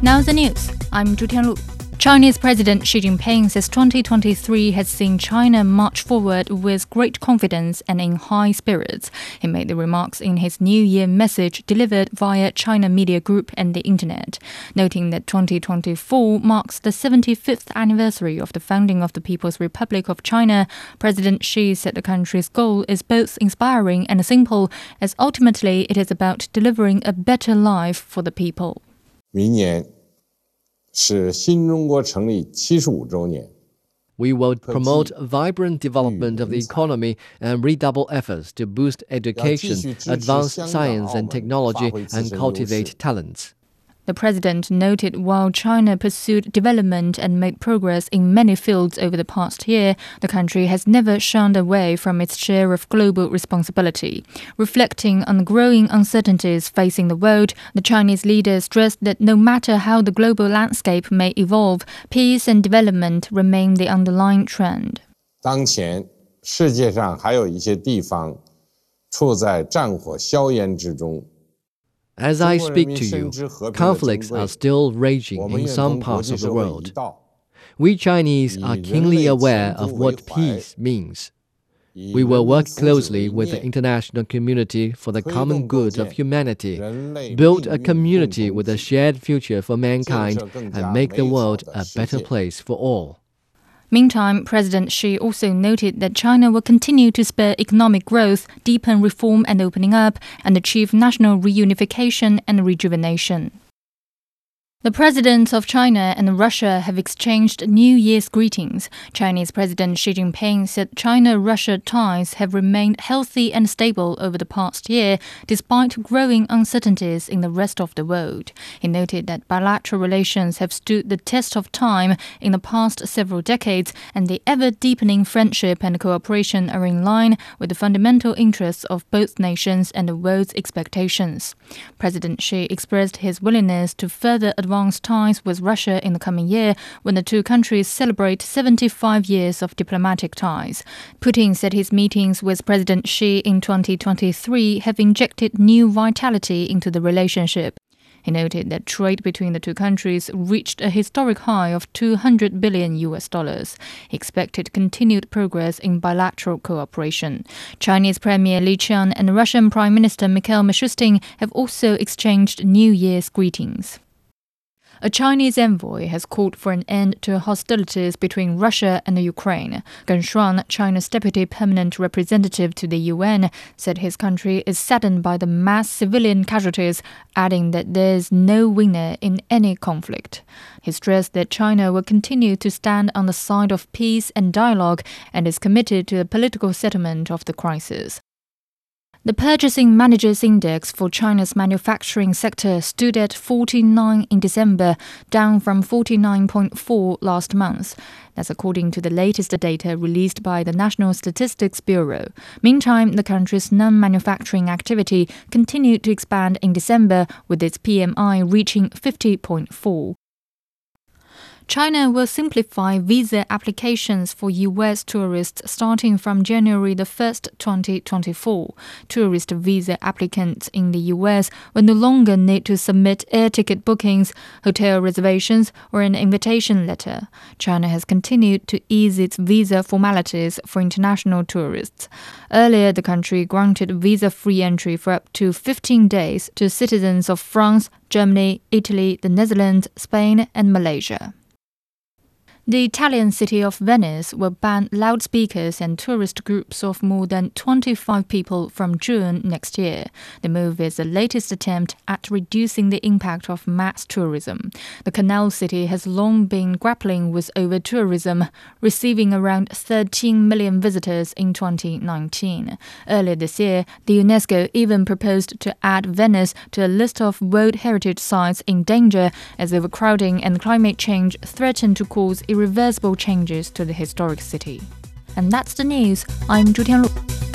Now the news. I'm Zhu Tianlu. Chinese President Xi Jinping says 2023 has seen China march forward with great confidence and in high spirits. He made the remarks in his New Year message delivered via China Media Group and the Internet, noting that 2024 marks the 75th anniversary of the founding of the People's Republic of China. President Xi said the country's goal is both inspiring and simple, as ultimately it is about delivering a better life for the people. 明年是新中国成立七十五周年。We will promote vibrant development of the economy and redouble efforts to boost education, advance science and technology, and cultivate talents. The president noted while China pursued development and made progress in many fields over the past year, the country has never shunned away from its share of global responsibility. Reflecting on the growing uncertainties facing the world, the Chinese leader stressed that no matter how the global landscape may evolve, peace and development remain the underlying trend. 当前，世界上还有一些地方处在战火硝烟之中。 As I speak to you, conflicts are still raging in some parts of the world. We Chinese are keenly aware of what peace means. We will work closely with the international community for the common good of humanity, build a community with a shared future for mankind, and make the world a better place for all. Meantime, President Xi also noted that China will continue to spur economic growth, deepen reform and opening up, and achieve national reunification and rejuvenation. The presidents of China and Russia have exchanged New Year's greetings. Chinese President Xi Jinping said China Russia ties have remained healthy and stable over the past year, despite growing uncertainties in the rest of the world. He noted that bilateral relations have stood the test of time in the past several decades, and the ever deepening friendship and cooperation are in line with the fundamental interests of both nations and the world's expectations. President Xi expressed his willingness to further advance ties with Russia in the coming year when the two countries celebrate 75 years of diplomatic ties. Putin said his meetings with President Xi in 2023 have injected new vitality into the relationship. He noted that trade between the two countries reached a historic high of 200 billion US dollars. He expected continued progress in bilateral cooperation. Chinese Premier Li Qiang and Russian Prime Minister Mikhail Mishustin have also exchanged New Year's greetings. A Chinese envoy has called for an end to hostilities between Russia and Ukraine. Geng Shuang, China's deputy permanent representative to the UN, said his country is saddened by the mass civilian casualties, adding that there is no winner in any conflict. He stressed that China will continue to stand on the side of peace and dialogue and is committed to a political settlement of the crisis. The Purchasing Managers Index for China's manufacturing sector stood at 49 in December, down from 49.4 last month. That's according to the latest data released by the National Statistics Bureau. Meantime, the country's non manufacturing activity continued to expand in December, with its PMI reaching 50.4. China will simplify visa applications for U.S. tourists starting from January the 1st, 2024. Tourist visa applicants in the U.S. will no longer need to submit air ticket bookings, hotel reservations, or an invitation letter. China has continued to ease its visa formalities for international tourists. Earlier, the country granted visa free entry for up to 15 days to citizens of France, Germany, Italy, the Netherlands, Spain, and Malaysia. The Italian city of Venice will ban loudspeakers and tourist groups of more than 25 people from June next year. The move is the latest attempt at reducing the impact of mass tourism. The canal city has long been grappling with over tourism, receiving around 13 million visitors in 2019. Earlier this year, the UNESCO even proposed to add Venice to a list of World Heritage Sites in danger as overcrowding and climate change threaten to cause irreversible changes to the historic city. And that's the news. I'm Zhu Tianlu.